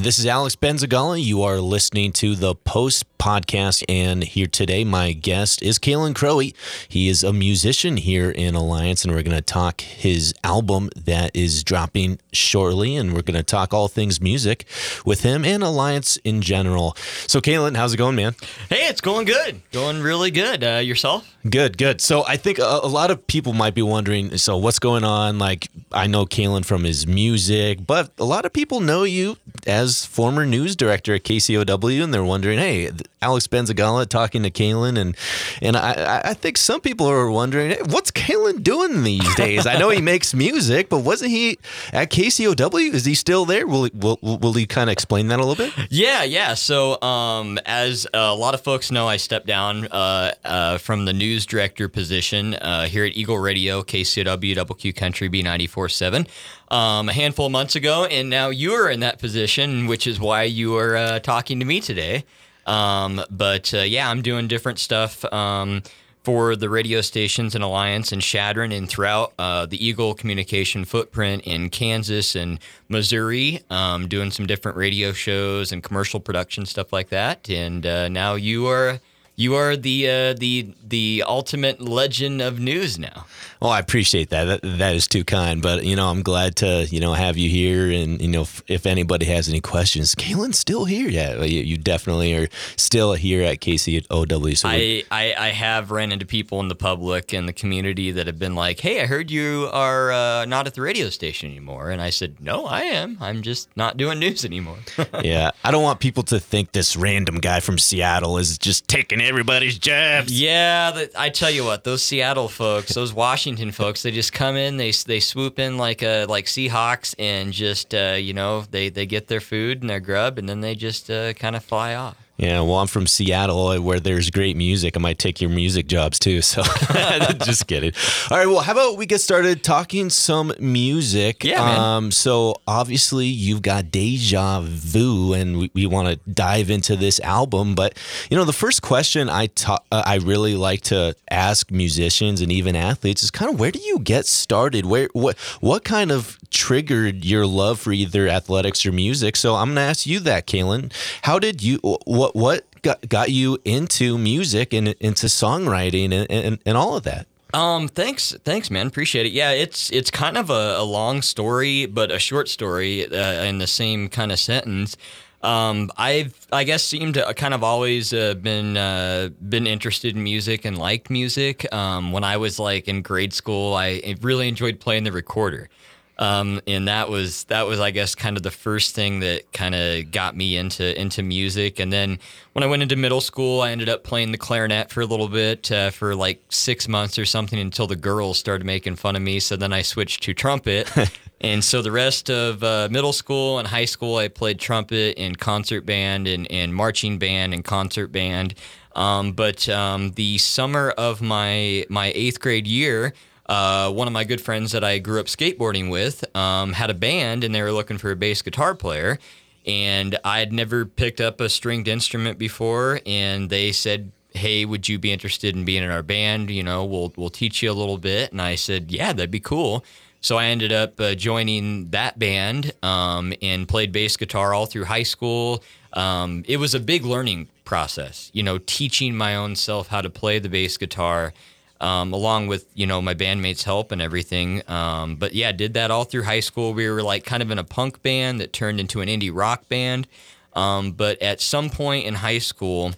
This is Alex Benzagala. You are listening to the Post podcast, and here today, my guest is Kalin Krohe. He is a musician here in Alliance, and we're going to talk his album that is dropping shortly, and we're going to talk all things music with him and Alliance in general. So, Kalin, how's it going, man? Hey, it's going good. Going really good. Uh, yourself? Good, good. So, I think a, a lot of people might be wondering so, what's going on? Like, I know Kalin from his music, but a lot of people know you as former news director at KCOW, and they're wondering, hey, Alex Benzagala talking to Kalin, and and I, I think some people are wondering, hey, what's Kalin doing these days? I know he makes music, but wasn't he at KCOW? Is he still there? Will will, will he kind of explain that a little bit? Yeah, yeah. So, um, as a lot of folks know, I stepped down uh, uh, from the news director position uh, here at Eagle Radio, KCOW, WQ Country B94.7 um, a handful of months ago, and now you are in that position, which is why you are uh, talking to me today. Um, but uh, yeah, I'm doing different stuff um, for the radio stations and Alliance and Chadron and throughout uh, the Eagle communication footprint in Kansas and Missouri, um, doing some different radio shows and commercial production stuff like that. And uh, now you are you are the uh, the the ultimate legend of news now. Well, I appreciate that. that. That is too kind. But you know, I'm glad to you know have you here. And you know, if, if anybody has any questions, Kalin's still here. Yeah, you, you, definitely are still here at KCOW. So I, I, I have ran into people in the public and the community that have been like, "Hey, I heard you are uh, not at the radio station anymore," and I said, "No, I am. I'm just not doing news anymore." yeah, I don't want people to think this random guy from Seattle is just taking everybody's jobs. Yeah, I tell you what, those Seattle folks, those Washington folks, they just come in, they they swoop in like a like Seahawks, and just uh, you know they they get their food and their grub, and then they just uh, kind of fly off. Yeah, well, I'm from Seattle, where there's great music. I might take your music jobs too. So, just kidding. All right, well, how about we get started talking some music? Yeah, man. Um, so obviously you've got Deja Vu, and we, we want to dive into this album. But you know, the first question I ta- uh, I really like to ask musicians and even athletes is kind of where do you get started? Where what what kind of triggered your love for either athletics or music? So I'm going to ask you that, Kalin. How did you what what what got, got you into music and into songwriting and, and, and all of that? Um, thanks, thanks, man. Appreciate it. Yeah, it's it's kind of a, a long story, but a short story uh, in the same kind of sentence. Um, I've I guess seemed to kind of always uh, been uh, been interested in music and liked music. Um, when I was like in grade school, I really enjoyed playing the recorder. Um, and that was that was I guess kind of the first thing that kind of got me into into music. And then when I went into middle school, I ended up playing the clarinet for a little bit uh, for like six months or something until the girls started making fun of me. So then I switched to trumpet. and so the rest of uh, middle school and high school, I played trumpet in concert band and, and marching band and concert band. Um, but um, the summer of my my eighth grade year, uh, one of my good friends that I grew up skateboarding with um, had a band and they were looking for a bass guitar player. And I had never picked up a stringed instrument before. And they said, Hey, would you be interested in being in our band? You know, we'll, we'll teach you a little bit. And I said, Yeah, that'd be cool. So I ended up uh, joining that band um, and played bass guitar all through high school. Um, it was a big learning process, you know, teaching my own self how to play the bass guitar um, along with you know my bandmates' help and everything. Um, but yeah, did that all through high school. We were like kind of in a punk band that turned into an indie rock band. Um, but at some point in high school,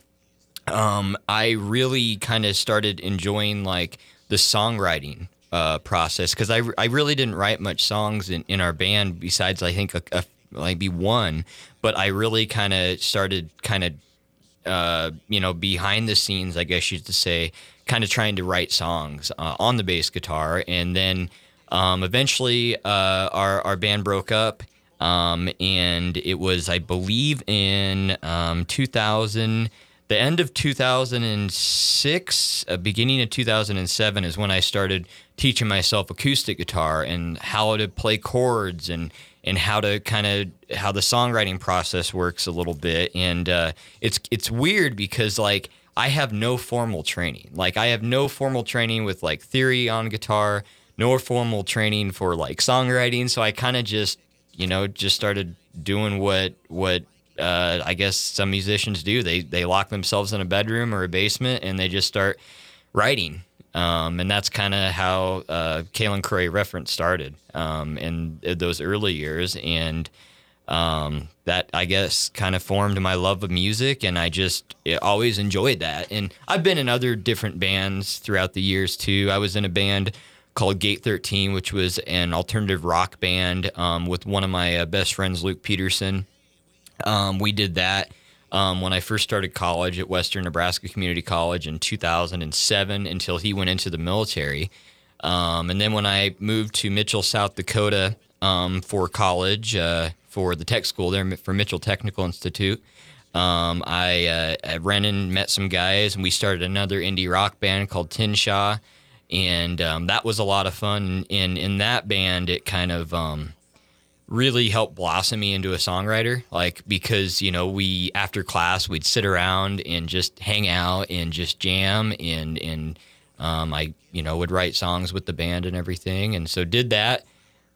um, I really kind of started enjoying like the songwriting uh, process because I, I really didn't write much songs in, in our band besides I think a, a, maybe one. But I really kind of started kind of uh, you know behind the scenes, I guess you'd say kind of trying to write songs uh, on the bass guitar, and then um, eventually uh, our our band broke up, um, and it was I believe in um, 2000. The end of 2006, uh, beginning of 2007 is when I started teaching myself acoustic guitar and how to play chords and and how to kind of how the songwriting process works a little bit. And uh, it's it's weird because like I have no formal training. Like I have no formal training with like theory on guitar, no formal training for like songwriting. So I kind of just you know just started doing what what uh, I guess some musicians do. They they lock themselves in a bedroom or a basement and they just start writing. Um, and that's kind of how uh, Kalin Krohe reference started um, in those early years. And um, that I guess kind of formed my love of music, and I just always enjoyed that. And I've been in other different bands throughout the years too. I was in a band called Gate 13, which was an alternative rock band um, with one of my uh, best friends, Luke Peterson. Um, we did that um, when I first started college at Western Nebraska Community College in 2007 until he went into the military. Um, and then when I moved to Mitchell, South Dakota um, for college, uh, for the tech school there for Mitchell Technical Institute, um, I, uh, I, ran and met some guys, and we started another indie rock band called Tinshaw. And um, that was a lot of fun. And in that band, it kind of um, really helped blossom me into a songwriter like because you know we after class we'd sit around and just hang out and just jam and and um, i you know would write songs with the band and everything and so did that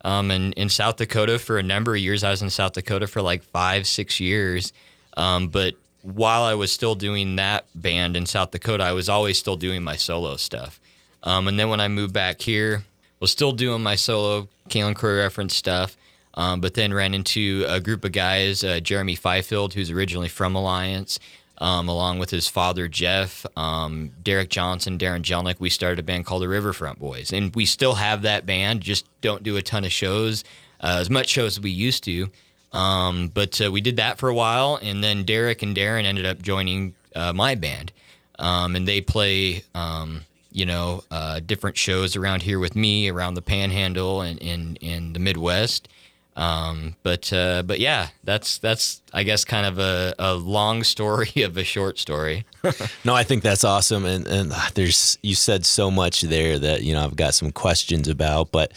um, and in south dakota for a number of years i was in south dakota for like five six years. Um, but while i was still doing that band in south dakota i was always still doing my solo stuff. Um, and then when i moved back here was still doing my solo Kalin Krohe reference stuff um, but then ran into a group of guys, uh, Jeremy Fifield, who's originally from Alliance, um, along with his father, Jeff, um, Derek Johnson, Darren Jelnick. We started a band called the Riverfront Boys. And we still have that band, just don't do a ton of shows, uh, as much shows as we used to. Um, but uh, we did that for a while. And then Derek and Darren ended up joining uh, my band. Um, and they play um, you know, uh, different shows around here with me, around the Panhandle and in in the Midwest. Um, but uh, but yeah, that's that's I guess kind of a, a long story of a short story. no, I think that's awesome, and and there's you said so much there that you know I've got some questions about, but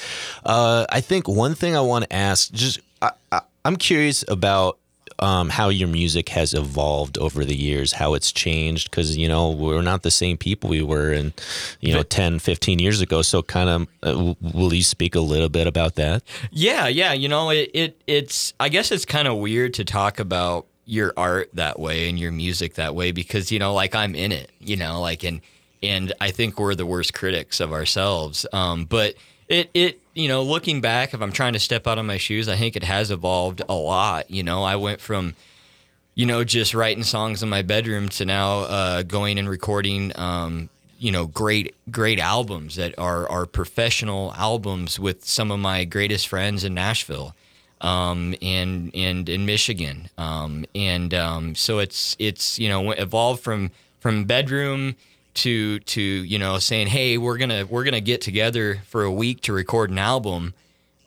uh, I think one thing I want to ask, just I, I, I'm curious about um, how your music has evolved over the years, how it's changed. Because, you know, we're not the same people we were in, you know, 10, 15 years ago. So, kind of, uh, will you speak a little bit about that? Yeah, yeah. You know, it, it it's, I guess it's kind of weird to talk about your art that way and your music that way because, you know, like I'm in it, you know, like, and, and I think we're the worst critics of ourselves. Um, but it, it, you know, looking back, if I'm trying to step out of my shoes, I think it has evolved a lot. You know, I went from, you know, just writing songs in my bedroom to now uh, going and recording, um, you know, great great albums that are are professional albums with some of my greatest friends in Nashville, um, and and in Michigan, um, and um, so it's it's you know evolved from from bedroom to to you know saying hey we're gonna we're gonna get together for a week to record an album.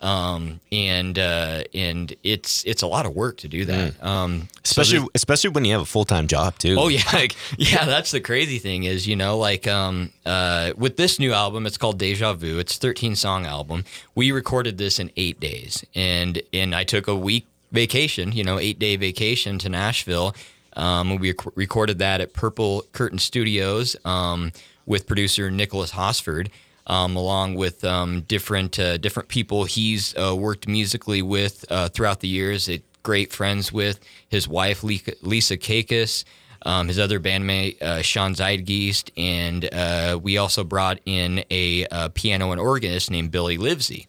Um, and uh, and it's it's a lot of work to do that. Mm. um, especially so especially when you have a full-time job too. Oh yeah like, yeah that's the crazy thing is you know like um, uh, with this new album it's called Deja Vu. It's 13 song album. We recorded this in eight days and and I took a week vacation you know eight day vacation to Nashville um, we rec- recorded that at Purple Curtain Studios um, with producer Nicholas Hosford, um, along with um, different uh, different people he's uh, worked musically with uh, throughout the years. It, great friends with his wife Lisa Kakis, um, his other bandmate uh, Sean Zeidgeist, and uh, we also brought in a, a, piano and organist named Billy Livesey.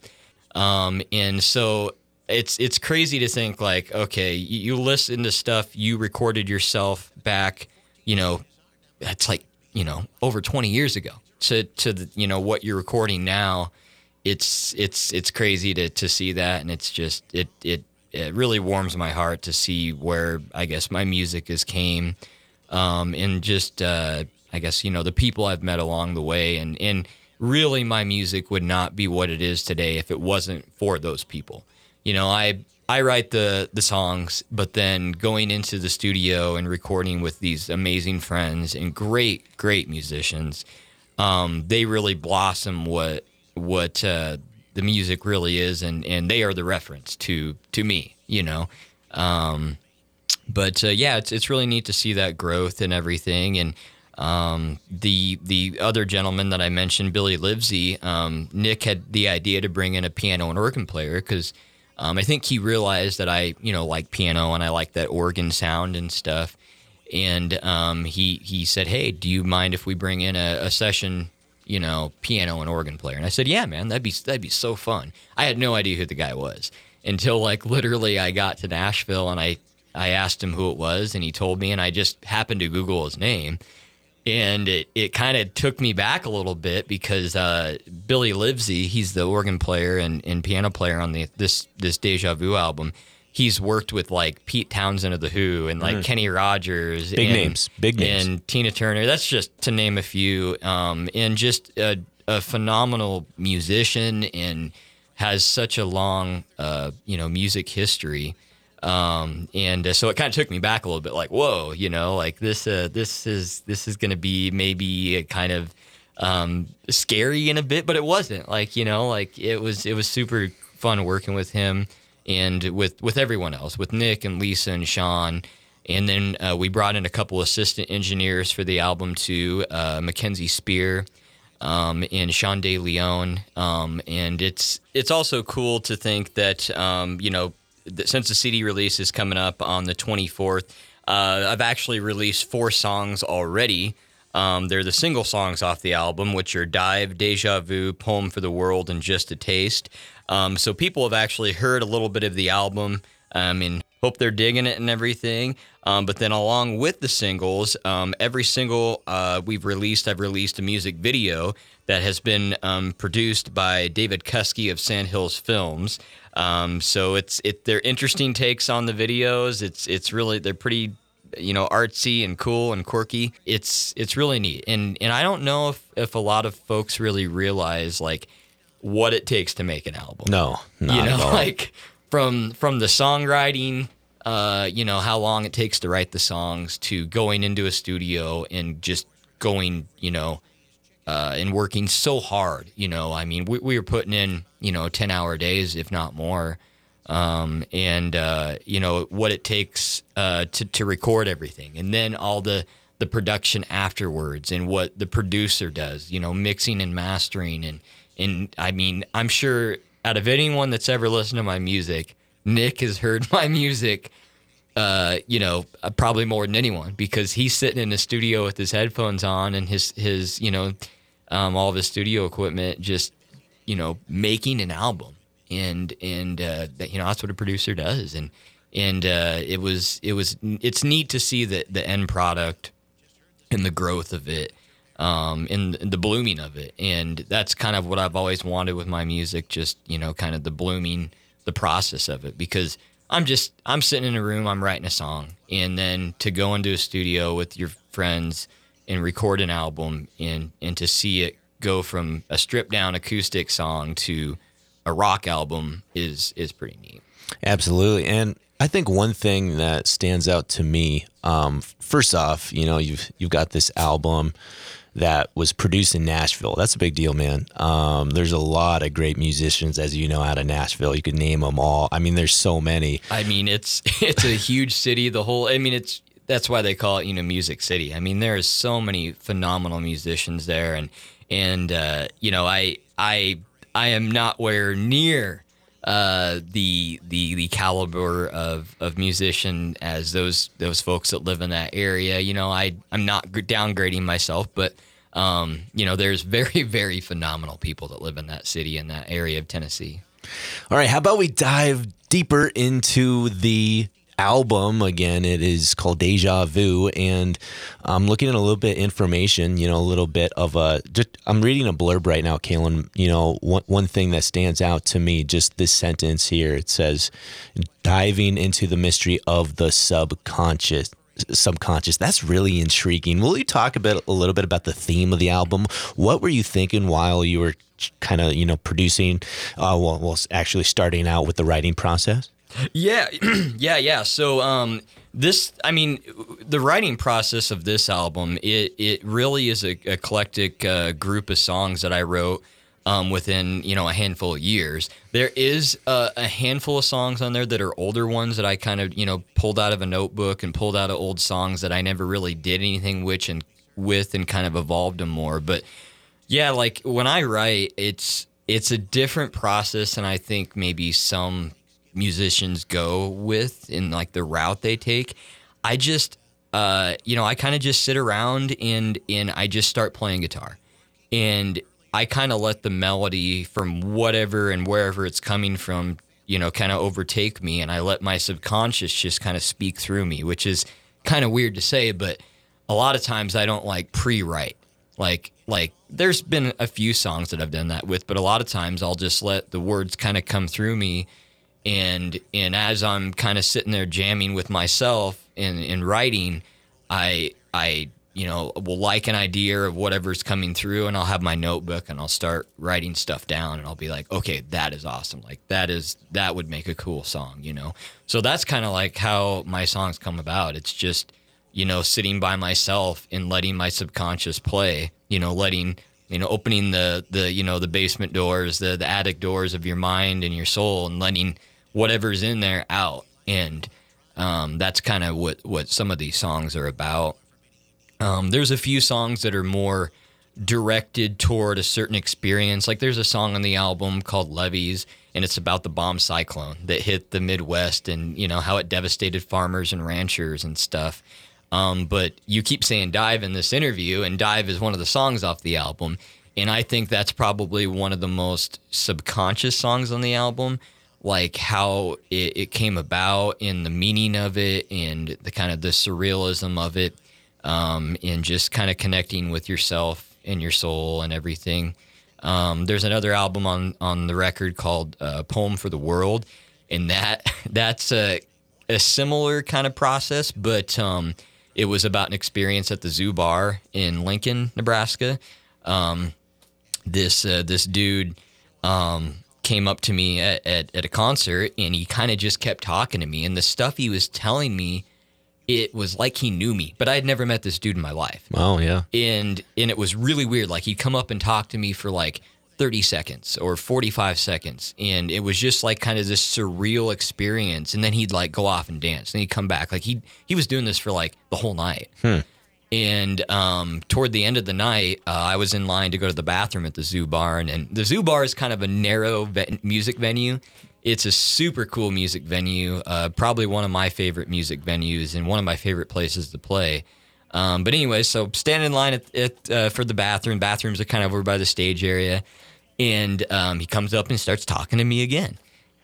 Um, and so it's it's crazy to think like okay you, you listen to stuff you recorded yourself back you know that's like you know over 20 years ago. To to the, you know what you're recording now it's it's it's crazy to to see that. And it's just it it it really warms my heart to see where I guess my music has came. Um, and just uh, I guess you know the people I've met along the way. And and really my music would not be what it is today if it wasn't for those people you know, I I write the the songs, but then going into the studio and recording with these amazing friends and great great musicians, um, they really blossom what what uh, the music really is, and and they are the reference to to me. You know. Um, but uh, yeah, it's it's really neat to see that growth and everything, and um, the the other gentleman that I mentioned, Billy Livesey, um, Nick had the idea to bring in a piano and organ player because Um, I think he realized that I, you know, like piano and I like that organ sound and stuff. And um, he he said, "Hey, do you mind if we bring in a, a session, you know, piano and organ player?" And I said, "Yeah, man, that'd be that'd be so fun." I had no idea who the guy was until like literally I got to Nashville and I I asked him who it was and he told me, and I just happened to Google his name and it, it kind of took me back a little bit because uh, Billy Livesey, he's the organ player and, and piano player on the this this Deja Vu album. He's worked with like Pete Townshend of the Who and like mm. Kenny Rogers, big and, names, big names, and Tina Turner. That's just to name a few. Um, and just a, a, phenomenal musician and has such a long, uh, you know, music history. Um, and uh, so it kind of took me back a little bit, like, whoa, you know, like this, uh, this is this is going to be maybe a kind of um, scary in a bit, but it wasn't. Like, you know, like it was it was super fun working with him and with with everyone else, with Nick and Lisa and Sean. And then uh, we brought in a couple assistant engineers for the album too, uh, Mackenzie Spear. Um, and Sean De Leon. Um, and it's it's also cool to think that um, you know since the CD release is coming up on the 24th, uh, I've actually released four songs already. Um, they're the single songs off the album, which are Dive, Deja Vu, Poem for the World, and Just a Taste. Um, so people have actually heard a little bit of the album um, and hope they're digging it and everything. Um, but then along with the singles, um, every single uh, we've released, I've released a music video that has been um, produced by David Kuski of Sandhills Films. Um, so it's it they're interesting takes on the videos. It's it's really they're pretty you know artsy and cool and quirky. It's it's really neat. And and I don't know if if a lot of folks really realize like what it takes to make an album. No, not you know at all. like from from the songwriting uh, you know how long it takes to write the songs to going into a studio and just going you know uh, and working so hard. You know, I mean, we, we were putting in, you know, 10 hour days, if not more. Um, and, uh, you know, what it takes uh, to, to record everything. And then all the, the production afterwards and what the producer does, you know, mixing and mastering. And, and I mean, I'm sure out of anyone that's ever listened to my music, Nick has heard my music uh, you know, uh, probably more than anyone because he's sitting in the studio with his headphones on and his his you know, um, all of his studio equipment, just you know, making an album. And and uh, that, you know that's what a producer does. And and uh, it was it was it's neat to see the the end product and the growth of it. Um, and the blooming of it, and that's kind of what I've always wanted with my music. Just you know, kind of the blooming, the process of it, because I'm just I'm sitting in a room, I'm writing a song, and then to go into a studio with your friends and record an album and and to see it go from a stripped down acoustic song to a rock album is is pretty neat. Absolutely, and I think one thing that stands out to me, um, first off, you know, you've you've got this album that was produced in Nashville. That's a big deal, man. Um, there's a lot of great musicians, as you know, out of Nashville. You could name them all. I mean, there's so many. I mean, it's it's a huge city. The whole. I mean, it's that's why they call it you know Music City. I mean, there is so many phenomenal musicians there, and and uh, you know, I I I am not where near uh, the the the caliber of, of musician as those those folks that live in that area. You know, I I'm not downgrading myself, but um, you know, there's very very phenomenal people that live in that city in that area of Tennessee. All right, how about we dive deeper into the album again. It is called deja vu and i'm looking at a little bit information you know a little bit of a just i'm reading a blurb right now Kalin. you know one, one thing that stands out to me just this sentence here it says diving into the mystery of the subconscious subconscious. That's really intriguing. Will you talk a bit a little bit about the theme of the album? What were you thinking while you were kind of you know producing uh, well, well actually starting out with the writing process yeah, yeah, yeah. So um, this, I mean, the writing process of this album, it it really is a eclectic uh, group of songs that I wrote um, within you know a handful of years. There is a, a, handful of songs on there that are older ones that I kind of you know pulled out of a notebook and pulled out of old songs that I never really did anything which and with and kind of evolved them more. But yeah, like when I write, it's it's a different process, and I think maybe some musicians go with in like the route they take. I just, uh, you know, I kind of just sit around and and I just start playing guitar, and I kind of let the melody from whatever and wherever it's coming from, you know, kind of overtake me, and I let my subconscious just kind of speak through me, which is kind of weird to say, but a lot of times I don't like pre-write. Like like there's been a few songs that I've done that with, but a lot of times I'll just let the words kind of come through me and and as I'm kind of sitting there jamming with myself and in writing, I I you know will like an idea of whatever's coming through, and I'll have my notebook and I'll start writing stuff down, and I'll be like, okay, that is awesome. Like that is that would make a cool song, you know. So that's kind of like how my songs come about. It's just you know sitting by myself and letting my subconscious play. You know, letting you know opening the the you know the basement doors, the the attic doors of your mind and your soul, and letting whatever's in there out. And um, that's kind of what, what some of these songs are about. Um, there's a few songs that are more directed toward a certain experience. Like there's a song on the album called Levees, and it's about the bomb cyclone that hit the Midwest and you know how it devastated farmers and ranchers and stuff. Um, but you keep saying "Dive" in this interview, and "Dive" is one of the songs off the album, and I think that's probably one of the most subconscious songs on the album like how it, it, came about and the meaning of it and the kind of the surrealism of it um, and just kind of connecting with yourself and your soul and everything. Um, there's another album on on the record called uh, poem for the world and that that's a, a similar kind of process but um, it was about an experience at the zoo bar in lincoln nebraska. Um, this uh, this dude um, came up to me at, at, at a concert and he kind of just kept talking to me. And the stuff he was telling me, it was like he knew me, but I had never met this dude in my life. Oh, yeah. And and it was really weird. Like he'd come up and talk to me for like 30 seconds or 45 seconds. And it was just like kind of this surreal experience. And then he'd like go off and dance. And he'd come back. Like he he was doing this for like the whole night. Hmm. And um, toward the end of the night, uh, I was in line to go to the bathroom at the Zoo Bar, and, and the Zoo Bar is kind of a narrow ve- music venue. It's a super cool music venue, uh, probably one of my favorite music venues and one of my favorite places to play. Um, but anyway, so standing in line at, at uh, for the bathroom. Bathrooms are kind of over by the stage area, and um, he comes up and starts talking to me again,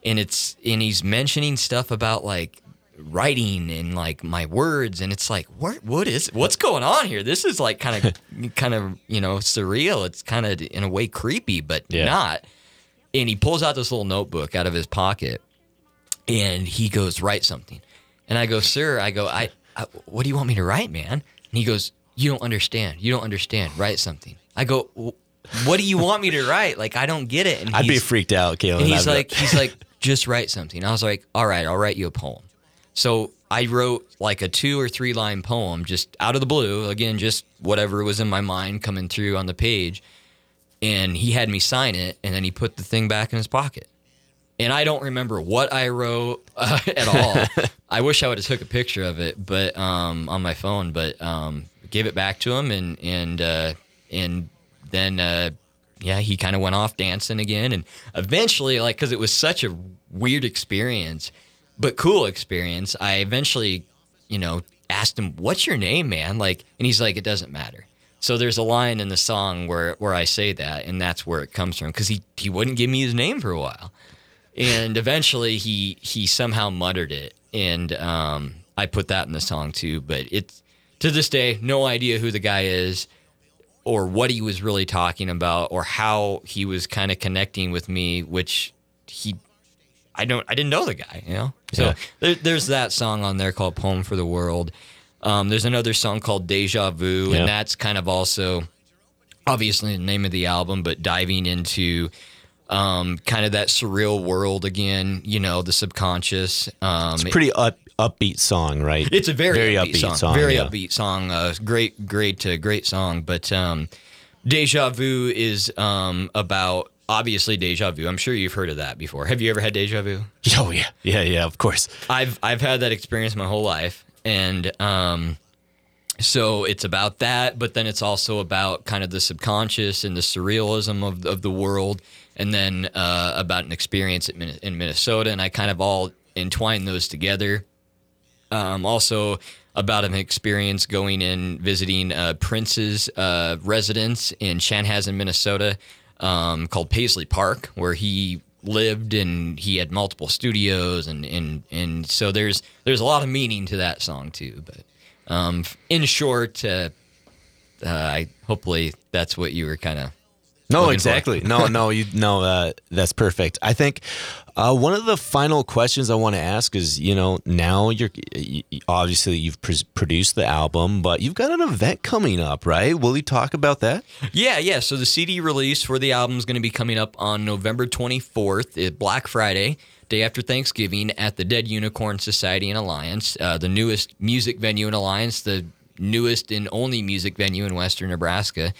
and it's and he's mentioning stuff about like writing and like my words and it's like what what is what's going on here? This is like kind of kind of you know surreal. It's kind of in a way creepy but yeah. not. And he pulls out this little notebook out of his pocket and he goes write something. And i go sir i go I, I what do you want me to write man? And he goes you don't understand. You don't understand. Write something. I go what do you want me to write? Like i don't get it. And i'd be freaked out Caleb. and he's like he's like just write something. I was like all right i'll write you a poem so I wrote like a two or three line poem just out of the blue. Again, just whatever was in my mind coming through on the page. And he had me sign it, and then he put the thing back in his pocket. And I don't remember what I wrote uh, at all. I wish I would have took a picture of it, but um, on my phone. But um, gave it back to him, and and uh, and then uh, yeah, he kind of went off dancing again, and eventually, like, because it was such a weird experience but cool experience. I eventually, you know, asked him, "What's your name, man?" Like, and he's like, "It doesn't matter." So there's a line in the song where where I say that, and that's where it comes from because he he wouldn't give me his name for a while, and eventually he he somehow muttered it, and um, I put that in the song too. But it's to this day, no idea who the guy is. Or what he was really talking about, or how he was kind of connecting with me, which he I don't I didn't know the guy, you know. So yeah. there, there's that song on there called "Poem for the World." Um, there's another song called "Deja Vu," yeah. and that's kind of also obviously the name of the album, but diving into um, kind of that surreal world again. You know, the subconscious. Um, it's a pretty up, upbeat song, right? It's a very, very upbeat, upbeat song. song. Very yeah. upbeat song. Uh, great, great, uh, great song. But um, "Deja Vu" is um, about obviously deja vu. I'm sure you've heard of that before. Have you ever had deja vu? Oh yeah, yeah, yeah. Of course. I've I've had that experience my whole life, and um, so it's about that, but then it's also about kind of the subconscious and the surrealism of of the world, and then uh, about an experience in Minnesota, and I kind of all entwine those together. Um, also about an experience going in visiting uh, Prince's uh, residence in Chanhassen, Minnesota, um, called Paisley Park, where he lived and he had multiple studios, and and and so there's there's a lot of meaning to that song too. But um, in short, uh, uh, I hopefully that's what you were kind of. No, exactly. no, no, you no. Uh, that's perfect. I think uh, one of the final questions I want to ask is, you know, now you're obviously you've pr- produced the album, but you've got an event coming up, right? Will you talk about that? Yeah, yeah. So the CD release for the album is going to be coming up on November 24th, Black Friday day after Thanksgiving at the Dead Unicorn Society and Alliance, uh, the newest music venue in Alliance, the newest and only music venue in Western Nebraska.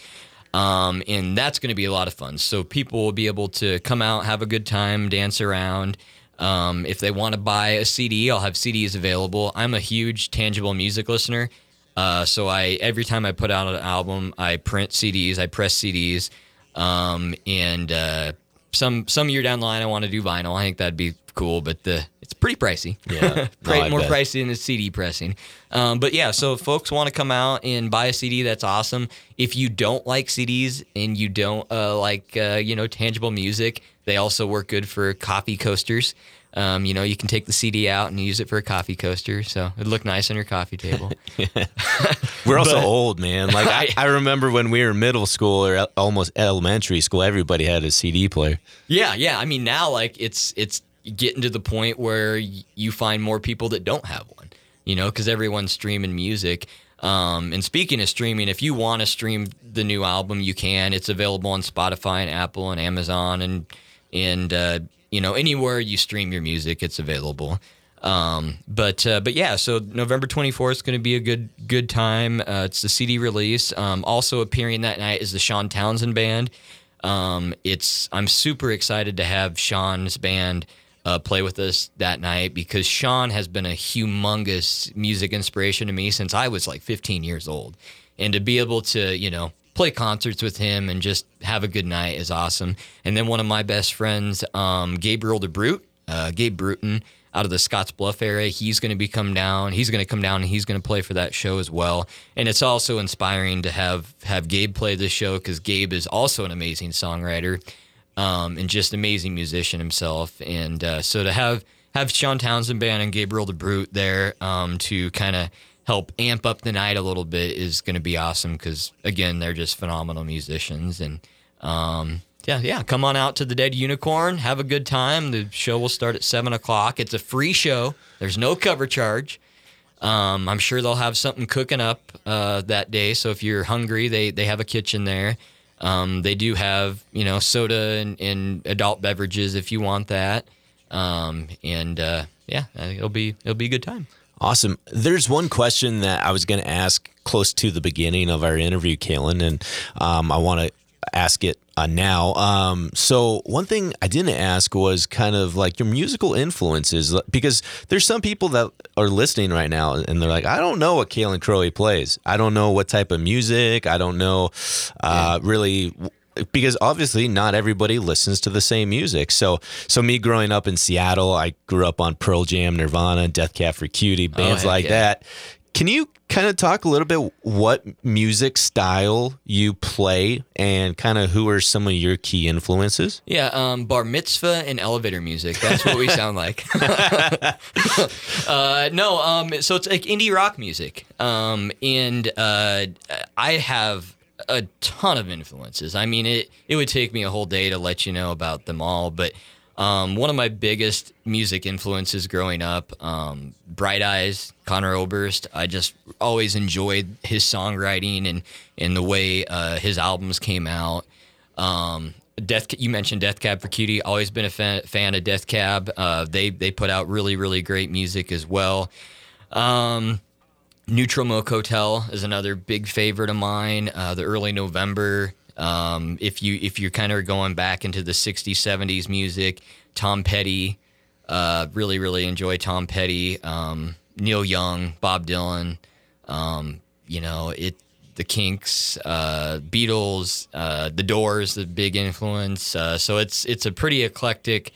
Um, and that's going to be a lot of fun. So people will be able to come out, have a good time, dance around. Um, if they want to buy a CD, I'll have CDs available. I'm a huge tangible music listener. Uh, so I every time I put out an album, I print CDs, I press CDs, um, and uh, some some year down the line, I want to do vinyl. I think that'd be cool, but the it's pretty pricey. Yeah, no, more bet. pricey than the CD pressing. Um, but yeah, so if folks want to come out and buy a CD, that's awesome. If you don't like CDs and you don't uh, like uh, you know tangible music, they also work good for coffee coasters. Um, you know, you can take the CD out and use it for a coffee coaster, so it'd look nice on your coffee table. we're also but, old, man. Like I, I, remember when we were middle school or almost elementary school, everybody had a CD player. Yeah, yeah. I mean, now like it's it's getting to the point where you find more people that don't have one. You know, because everyone's streaming music. Um, and speaking of streaming, if you want to stream the new album, you can. It's available on Spotify and Apple and Amazon and and uh, you know anywhere you stream your music it's available um, but uh, but yeah so november 24th is going to be a good good time uh, it's the cd release um, also appearing that night is the sean townsend band um, it's i'm super excited to have sean's band uh, play with us that night because sean has been a humongous music inspiration to me since i was like 15 years old and to be able to you know play concerts with him and just have a good night is awesome. And then one of my best friends, um, Gabriel DeBrute, uh, Gabe Bruton, out of the Scotts Bluff area, he's going to be come down. He's going to come down and he's going to play for that show as well. And it's also inspiring to have have Gabe play this show because Gabe is also an amazing songwriter um, and just amazing musician himself. And uh, so to have have Sean Townsend band and Gabriel DeBrute there um, to kind of help amp up the night a little bit is going to be awesome because again they're just phenomenal musicians. And um, yeah yeah come on out to the dead unicorn have a good time. The show will start at seven o'clock. It's a free show. There's no cover charge. Um, i'm sure they'll have something cooking up uh, that day. So if you're hungry they, they have a kitchen there um, they do have you know soda and, and adult beverages if you want that um, and uh, yeah it'll be it'll be a good time Awesome. There's one question that I was going to ask close to the beginning of our interview, Kalin, and um, I want to ask it uh, now. Um, so one thing I didn't ask was kind of like your musical influences, because there's some people that are listening right now and they're like, I don't know what Kalin Crowley plays. I don't know what type of music. I don't know uh, yeah. really because obviously not everybody listens to the same music. So so me growing up in Seattle, I grew up on Pearl Jam, Nirvana, Death Cab for Cutie, oh, bands oh, like yeah. that. Can you kind of talk a little bit what music style you play and kind of who are some of your key influences? Yeah, um, bar mitzvah and elevator music. That's what we sound like. uh, no, um, so it's like indie rock music. Um, and uh, I have a ton of influences. I mean, it it would take me a whole day to let you know about them all, but um, one of my biggest music influences growing up, um, Bright Eyes, Conor Oberst. I just always enjoyed his songwriting and and the way uh, his albums came out. Um, Death, you mentioned Death Cab for Cutie. Always been a fan, fan of Death Cab. Uh, they they put out really really great music as well. Um, Neutral Milk Hotel is another big favorite of mine. Uh, the early November. Um, if you if you're kind of going back into the '60s, '70s music, Tom Petty. Uh, really, really enjoy Tom Petty. Um, Neil Young, Bob Dylan. Um, you know, it the Kinks, uh, Beatles, uh, the Doors, the big influence. Uh, so it's it's a pretty eclectic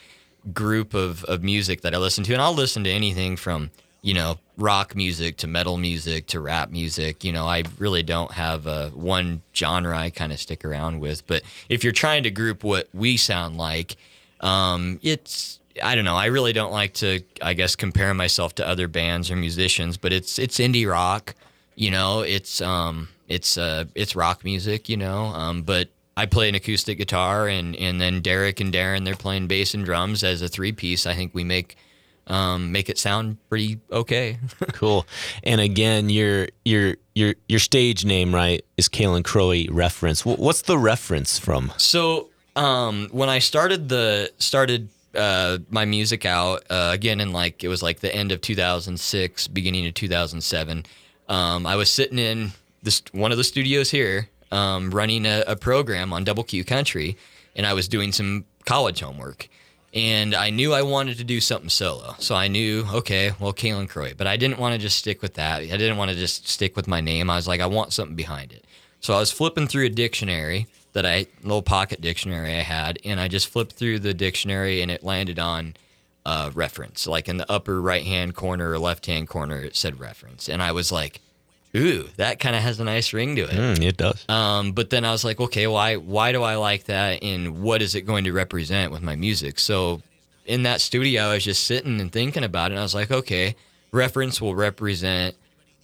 group of of music that I listen to, and I'll listen to anything from you know rock music to metal music to rap music. You know, I really don't have uh, one genre I kind of stick around with. But if you're trying to group what we sound like, um, it's I don't know. I really don't like to, I guess, compare myself to other bands or musicians, but it's it's indie rock. You know, it's um, it's uh, it's rock music. You know, um, but I play an acoustic guitar, and and then Derek and Darren they're playing bass and drums as a three piece. I think we make um, make it sound pretty okay. cool. And again, your your your your stage name, right, is Kalin Krohe reference. What's the reference from? So um, when I started the started uh, my music out uh, again in like it was like the end of 2006, beginning of 2007. Um, I was sitting in this one of the studios here, um, running a, a program on Double Q Country, and I was doing some college homework and I knew I wanted to do something solo. So I knew, okay, well, Kalin Krohe, but I didn't want to just stick with that. I didn't want to just stick with my name. I was like, I want something behind it. So I was flipping through a dictionary that I, little pocket dictionary I had, and I just flipped through the dictionary and it landed on uh, reference. Like in the upper right hand corner or left hand corner, it said reference. And I was like, ooh, that kind of has a nice ring to it. Mm, it does. Um, but then I was like, okay, why why do I like that, and what is it going to represent with my music? So in that studio, I was just sitting and thinking about it. And I was like, okay, reference will represent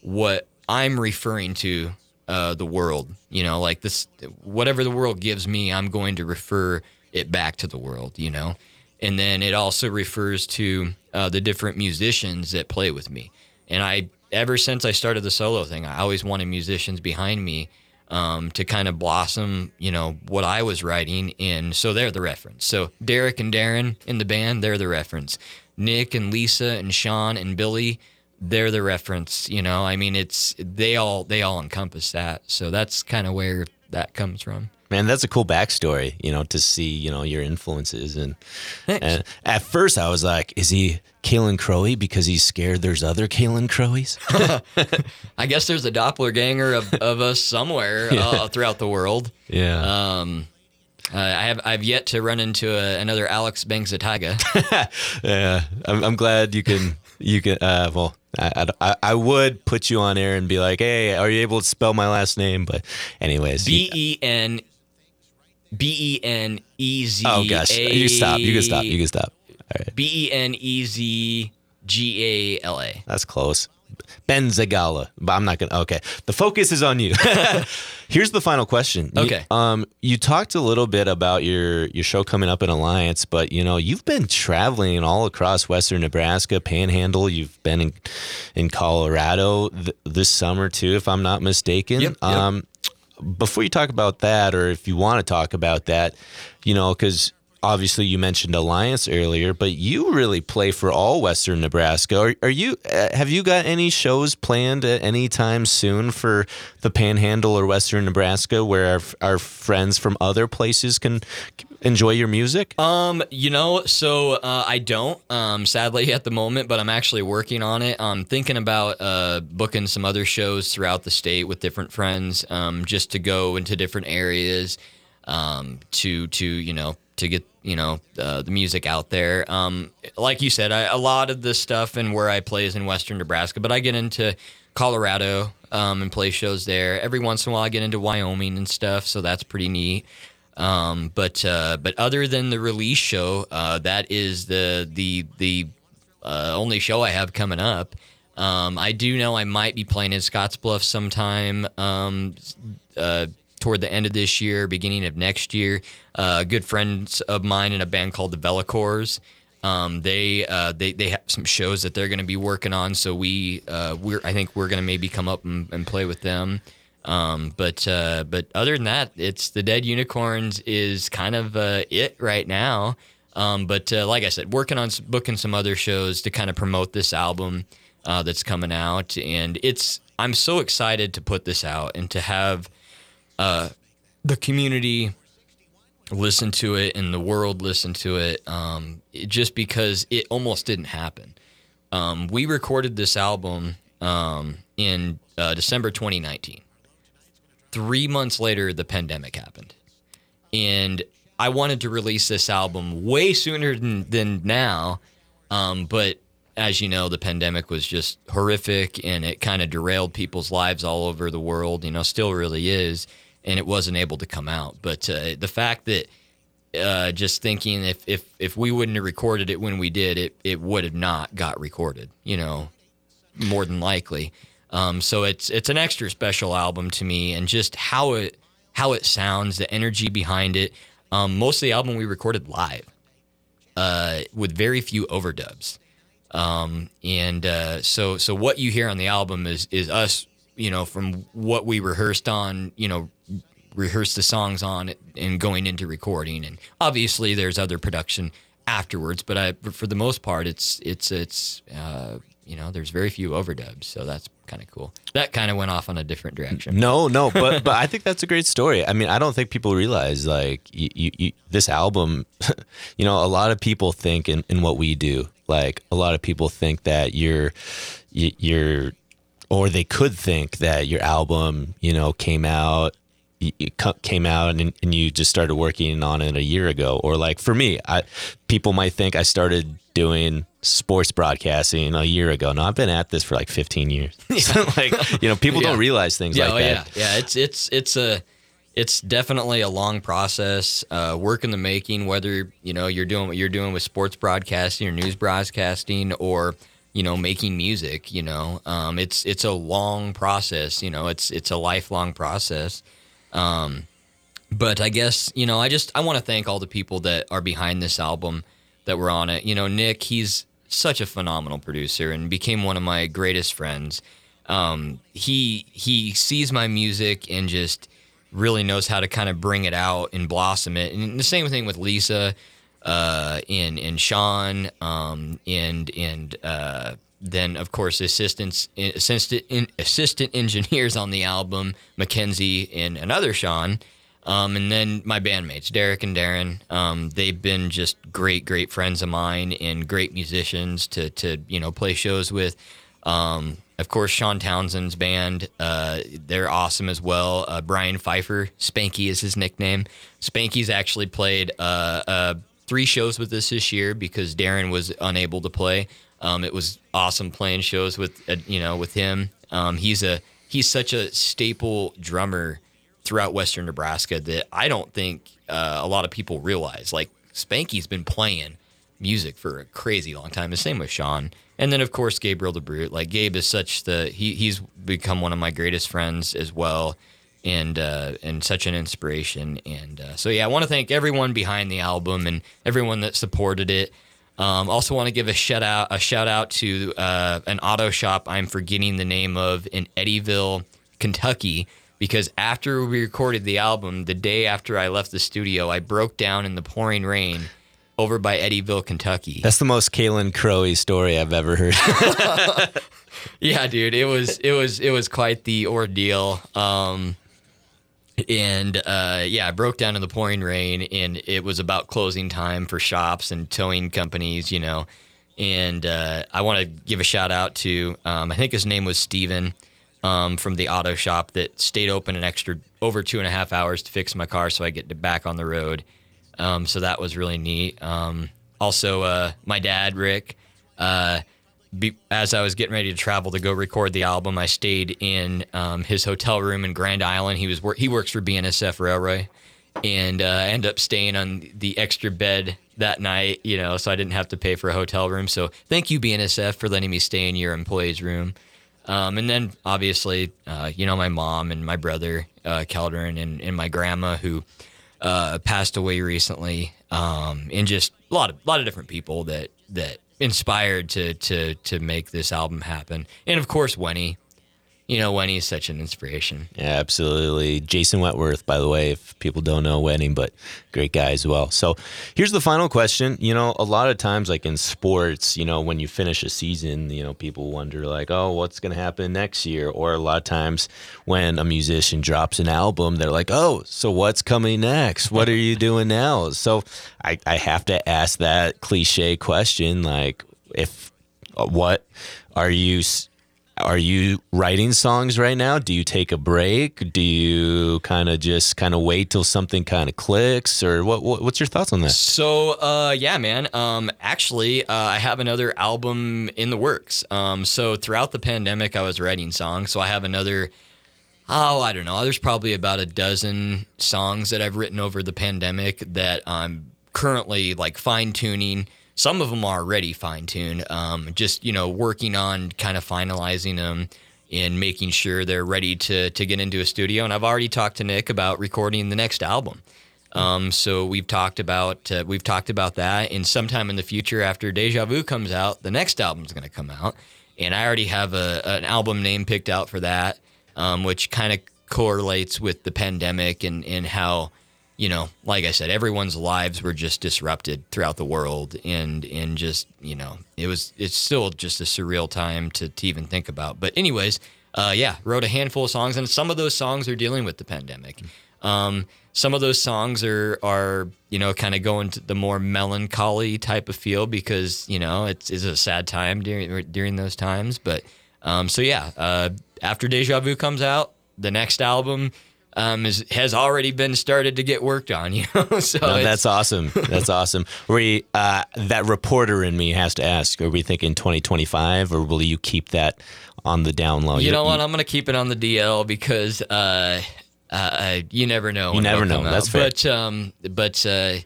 what I'm referring to uh, the world. You know, like this, whatever the world gives me, I'm going to refer it back to the world. You know, and then it also refers to uh, the different musicians that play with me. And I ever since I started the solo thing, I always wanted musicians behind me um, to kind of blossom, you know, what I was writing in. So they're the reference. So Derek and Darren in the band, they're the reference. Nick and Lisa and Sean and Billy, they're the reference. You know, I mean, it's they all they all encompass that. So that's kind of where that comes from. Man, that's a cool backstory, you know, to see, you know, your influences. And, and at first I was like, is he Kalin Krohe because he's scared there's other Kalin Krohes? I guess there's a doppelganger of, of us somewhere yeah. uh, throughout the world. Yeah. Um, uh, I have I've yet to run into a, another Alex Bangzataga. yeah, I'm, I'm glad you can you can. Uh, well, I, I, I would put you on air and be like, hey, are you able to spell my last name? But anyways, B E N B E N E Z. Oh gosh, you can stop. You can stop. You can stop. B E N E Z G A L A. That's close. Benzagala, but I'm not gonna. Okay, the focus is on you. Here's the final question. Okay. You, um, you talked a little bit about your your show coming up in Alliance, but you know you've been traveling all across Western Nebraska, Panhandle. You've been in in Colorado th- this summer too, if I'm not mistaken. Yep, yep. Um, before you talk about that, or if you want to talk about that, you know, because obviously you mentioned Alliance earlier, but you really play for all Western Nebraska. Are, are you uh, have you got any shows planned at any time soon for the Panhandle or Western Nebraska where our, our friends from other places can enjoy your music? Um, you know, so uh, I don't, um, sadly at the moment, but I'm actually working on it. I'm thinking about uh, booking some other shows throughout the state with different friends, um, just to go into different areas, um, to to you know to get you know uh, the music out there. Um, like you said, I, a lot of the stuff and where I play is in Western Nebraska, but I get into Colorado um, and play shows there. Every once in a while, I get into Wyoming and stuff, so that's pretty neat. Um, but uh, but other than the release show, uh, that is the the the uh, only show I have coming up. Um, I do know I might be playing in Scottsbluff sometime um, uh, toward the end of this year, beginning of next year. Uh, good friends of mine in a band called the Velicors. Um, they uh, they they have some shows that they're going to be working on, so we uh, we're I think we're going to maybe come up and, and play with them. Um, but uh, but other than that, it's the Dead Unicorns is kind of uh, it right now. Um, but uh, like I said, working on booking some other shows to kind of promote this album uh, that's coming out, and it's I'm so excited to put this out and to have uh, the community listen to it and the world listen to it, um, it just because it almost didn't happen. Um, we recorded this album um, in uh, December 2019. Three months later, the pandemic happened, and I wanted to release this album way sooner than, than now, um, but as you know, the pandemic was just horrific and it kind of derailed people's lives all over the world. You know, still really is, and it wasn't able to come out. But uh, the fact that uh, just thinking if, if if we wouldn't have recorded it when we did, it it would have not got recorded. You know, more than likely. Um, so it's it's an extra special album to me, and just how it how it sounds, the energy behind it. Um, most of the album we recorded live, uh, with very few overdubs. Um, and uh, so so what you hear on the album is is us, you know, from what we rehearsed on, you know, rehearsed the songs on and going into recording. And obviously, there's other production afterwards, but I for the most part, it's it's it's uh, you know, there's very few overdubs, so that's kind of cool. That kind of went off on a different direction. No, no, but but I think that's a great story. I mean, I don't think people realize like you, you, you, this album. you know, a lot of people think in, in what we do. Like a lot of people think that you're you're or they could think that your album, you know, came out came out and, and you just started working on it a year ago or like for me I people might think I started doing sports broadcasting a year ago. No, I've been at this for like 15 years. so like, you know, people yeah. don't realize things yeah, like oh, that. Yeah. Yeah. It's, it's, it's a, it's definitely a long process, uh, work in the making, whether, you know, you're doing what you're doing with sports broadcasting or news broadcasting or, you know, making music, you know, um, it's, it's a long process, you know, it's, it's a lifelong process. Um, but I guess, you know, I just, I want to thank all the people that are behind this album that were on it. You know, Nick, he's such a phenomenal producer and became one of my greatest friends. Um, he he sees my music and just really knows how to kind of bring it out and blossom it. And the same thing with Lisa, uh, and and Sean, um, and and uh, then of course assistants assistant assistant engineers on the album, Mackenzie and another Sean. Um, and then my bandmates, Derek and Darren, um, they've been just great, great friends of mine and great musicians to, to you know, play shows with. Um, of course, Sean Townsend's band, uh, they're awesome as well. Uh, Brian Pfeiffer, Spanky is his nickname. Spanky's actually played uh, uh three shows with us this year because Darren was unable to play. Um, it was awesome playing shows with, uh, you know, with him. Um, he's a he's such a staple drummer throughout Western Nebraska that I don't think uh, a lot of people realize. Like Spanky's been playing music for a crazy long time. The same with Sean, and then of course Gabriel DeBrute. Like Gabe is such the he he's become one of my greatest friends as well, and uh, and such an inspiration. And uh, so yeah, I want to thank everyone behind the album and everyone that supported it. Um, also want to give a shout out a shout out to uh, an auto shop I'm forgetting the name of in Eddyville, Kentucky because after we recorded the album, the day after I left the studio, I broke down in the pouring rain over by Eddyville, Kentucky. That's the most Kalin Krohe story I've ever heard. yeah, dude, it was it was it was quite the ordeal. Um, and uh, yeah, I broke down in the pouring rain, and it was about closing time for shops and towing companies, you know. And uh, I want to give a shout out to um, I think his name was Steven um, from the auto shop that stayed open an extra over two and a half hours to fix my car so I get back on the road. Um, so that was really neat. Um, also, uh, my dad, Rick, uh, be, as I was getting ready to travel to go record the album, I stayed in um, his hotel room in Grand Island. He was he works for BNSF Railway, and uh, I ended up staying on the extra bed that night. You know, so I didn't have to pay for a hotel room. So thank you BNSF for letting me stay in your employee's room. Um, and then obviously, uh, you know, my mom and my brother, uh, Keldrin, and, and my grandma who uh, passed away recently, um, and just a lot of a lot of different people that that inspired to to to make this album happen. And of course, Wenny, you know, Wenny is such an inspiration. Yeah, absolutely. Jason Wentworth, by the way, if people don't know Wenny, but great guy as well. So here's the final question. You know, a lot of times, like in sports, you know, when you finish a season, you know, people wonder, like, oh, what's going to happen next year? Or a lot of times when a musician drops an album, they're like, oh, so what's coming next? What are you doing now? So I, I have to ask that cliche question, like, if uh, what are you are you writing songs right now? Do you take a break? Do you kind of just kind of wait till something kind of clicks, or what, what, What's your thoughts on that? So, uh, yeah, man. Um, actually, uh, I have another album in the works. Um, so throughout the pandemic, I was writing songs. So I have another. Oh, I don't know. There's probably about a dozen songs that I've written over the pandemic that I'm currently like fine tuning some of them are already fine tuned. Um, just you know, working on kind of finalizing them and making sure they're ready to to get into a studio. And I've already talked to Nick about recording the next album. Um, so we've talked about uh, we've talked about that, and sometime in the future, after Deja Vu comes out, the next album's going to come out, and I already have a, an album name picked out for that, um, which kind of correlates with the pandemic and and how you know, like I said, everyone's lives were just disrupted throughout the world, and and just you know, it was it's still just a surreal time to to even think about. But anyways, uh, yeah, wrote a handful of songs, and some of those songs are dealing with the pandemic. Um, some of those songs are are you know kind of going to the more melancholy type of feel because you know it's, it's a sad time during during those times. But um, so yeah, uh, after Deja Vu comes out, the next album um, is, has already been started to get worked on. You know, so no, that's awesome. That's awesome. We uh, that reporter in me has to ask: Are we thinking 2025, or will you keep that on the down low? You You're, know what? I'm going to keep it on the DL because uh, uh, you never know. You never know. That's fair. But um, but uh,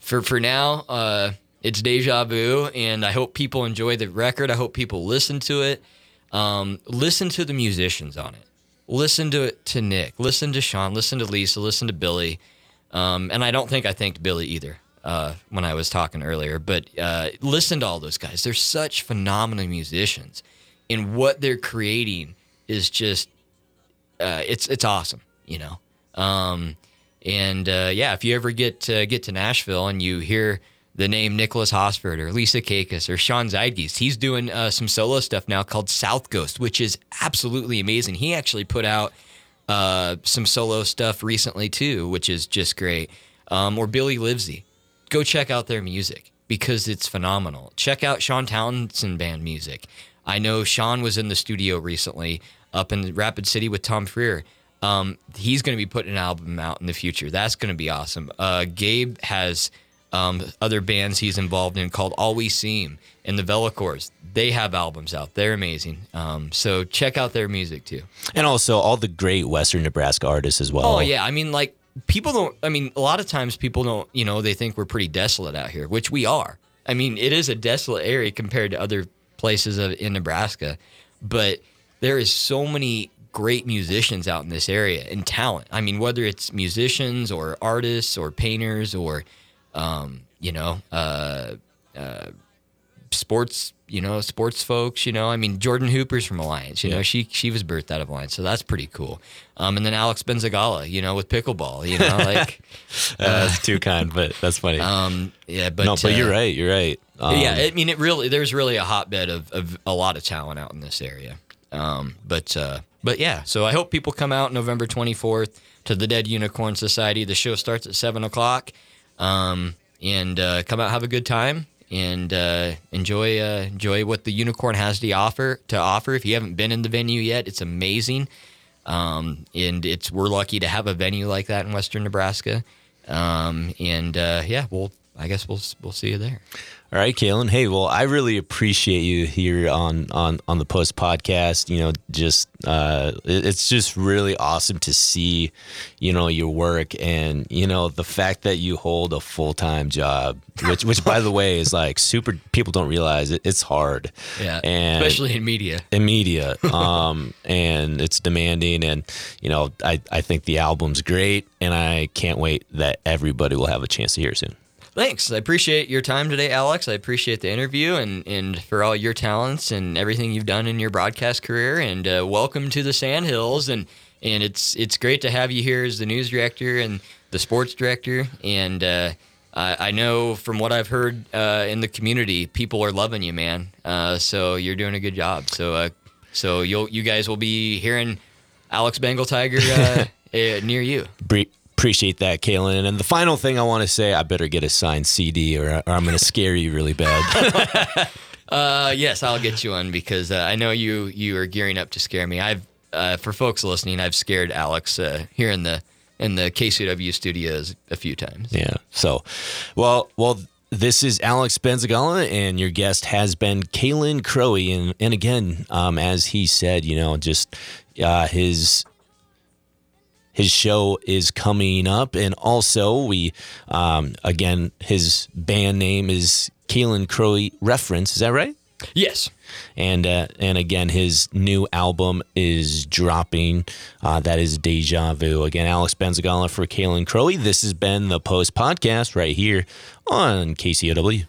for for now, uh, it's deja vu, and I hope people enjoy the record. I hope people listen to it. Um, listen to the musicians on it listen to it to Nick, listen to Sean, listen to Lisa, listen to Billy. Um, and I don't think I thanked Billy either uh, when I was talking earlier, but uh, listen to all those guys. They're such phenomenal musicians, and what they're creating is just uh, it's it's awesome, you know. Um, and uh, yeah, if you ever get to, get to Nashville and you hear the name Nicholas Hosford or Lisa Kakis or Sean Zeitgeist. He's doing uh, some solo stuff now called South Ghost, which is absolutely amazing. He actually put out uh, some solo stuff recently too, which is just great. Um, or Billy Livesey. Go check out their music because it's phenomenal. Check out Sean Townsend band music. I know Sean was in the studio recently up in Rapid City with Tom Freer. Um, he's going to be putting an album out in the future. That's going to be awesome. Uh, Gabe has um, other bands he's involved in called All We Seem and the Velicors. They have albums out. They're amazing. Um, so check out their music too. And also all the great Western Nebraska artists as well. Oh yeah, I mean like people don't. I mean a lot of times people don't. You know they think we're pretty desolate out here, which we are. I mean it is a desolate area compared to other places of, in Nebraska, but there is so many great musicians out in this area and talent. I mean whether it's musicians or artists or painters or um, you know, uh, uh, sports, you know, sports folks, you know, I mean, Jordan Hooper's from Alliance, you yeah. know, she, she was birthed out of Alliance. So that's pretty cool. Um, and then Alex Benzagala, you know, with pickleball, you know, like, uh, that's too kind, but that's funny. Um, yeah, but, no, but you're uh, right. You're right. Um, yeah. I mean, it really, there's really a hotbed of, of a lot of talent out in this area. Um, but, uh, but yeah, so I hope people come out November 24th to the Dead Unicorn Society. The show starts at seven o'clock um, and uh, come out have a good time and uh, enjoy uh, enjoy what the unicorn has to offer to offer. If you haven't been in the venue yet, it's amazing, um, and it's we're lucky to have a venue like that in Western Nebraska. Um, and uh, yeah, well, I guess we'll we'll see you there. All right, Kalin. Hey, well, I really appreciate you here on on on the Post podcast. You know, just uh, it's just really awesome to see, you know, your work and you know the fact that you hold a full time job, which which by the way is like super. People don't realize it, it's hard. Yeah, and especially in media. In media, um, and it's demanding, and you know, I I think the album's great, and I can't wait that everybody will have a chance to hear it soon. Thanks. I appreciate your time today, Alex. I appreciate the interview and, and for all your talents and everything you've done in your broadcast career. And uh, welcome to the Sandhills. And and it's it's great to have you here as the news director and the sports director. And uh, I, I, know from what I've heard uh, in the community, people are loving you, man. Uh, so you're doing a good job. So uh, so you'll you guys will be hearing Alex Bengal Tiger uh, near you. Appreciate that, Kalin. And the final thing I want to say, I better get a signed CD or, or I'm going to scare you really bad. Uh, yes, I'll get you one because uh, I know you you are gearing up to scare me. I've uh, for folks listening, I've scared Alex uh, here in the in the KCW studios a few times. Yeah. So, well, well, this is Alex Benzagala, and your guest has been Kalin Krohe. And, and again, um, as he said, you know, just uh, his his show is coming up, and also we um, again his band name is Kalin Krohe Reference. Is that right? Yes. And uh, and again, his new album is dropping. Uh, that is Deja Vu. Again, Alex Benzagala for Kalin Krohe. This has been the Post Podcast right here on KCOW.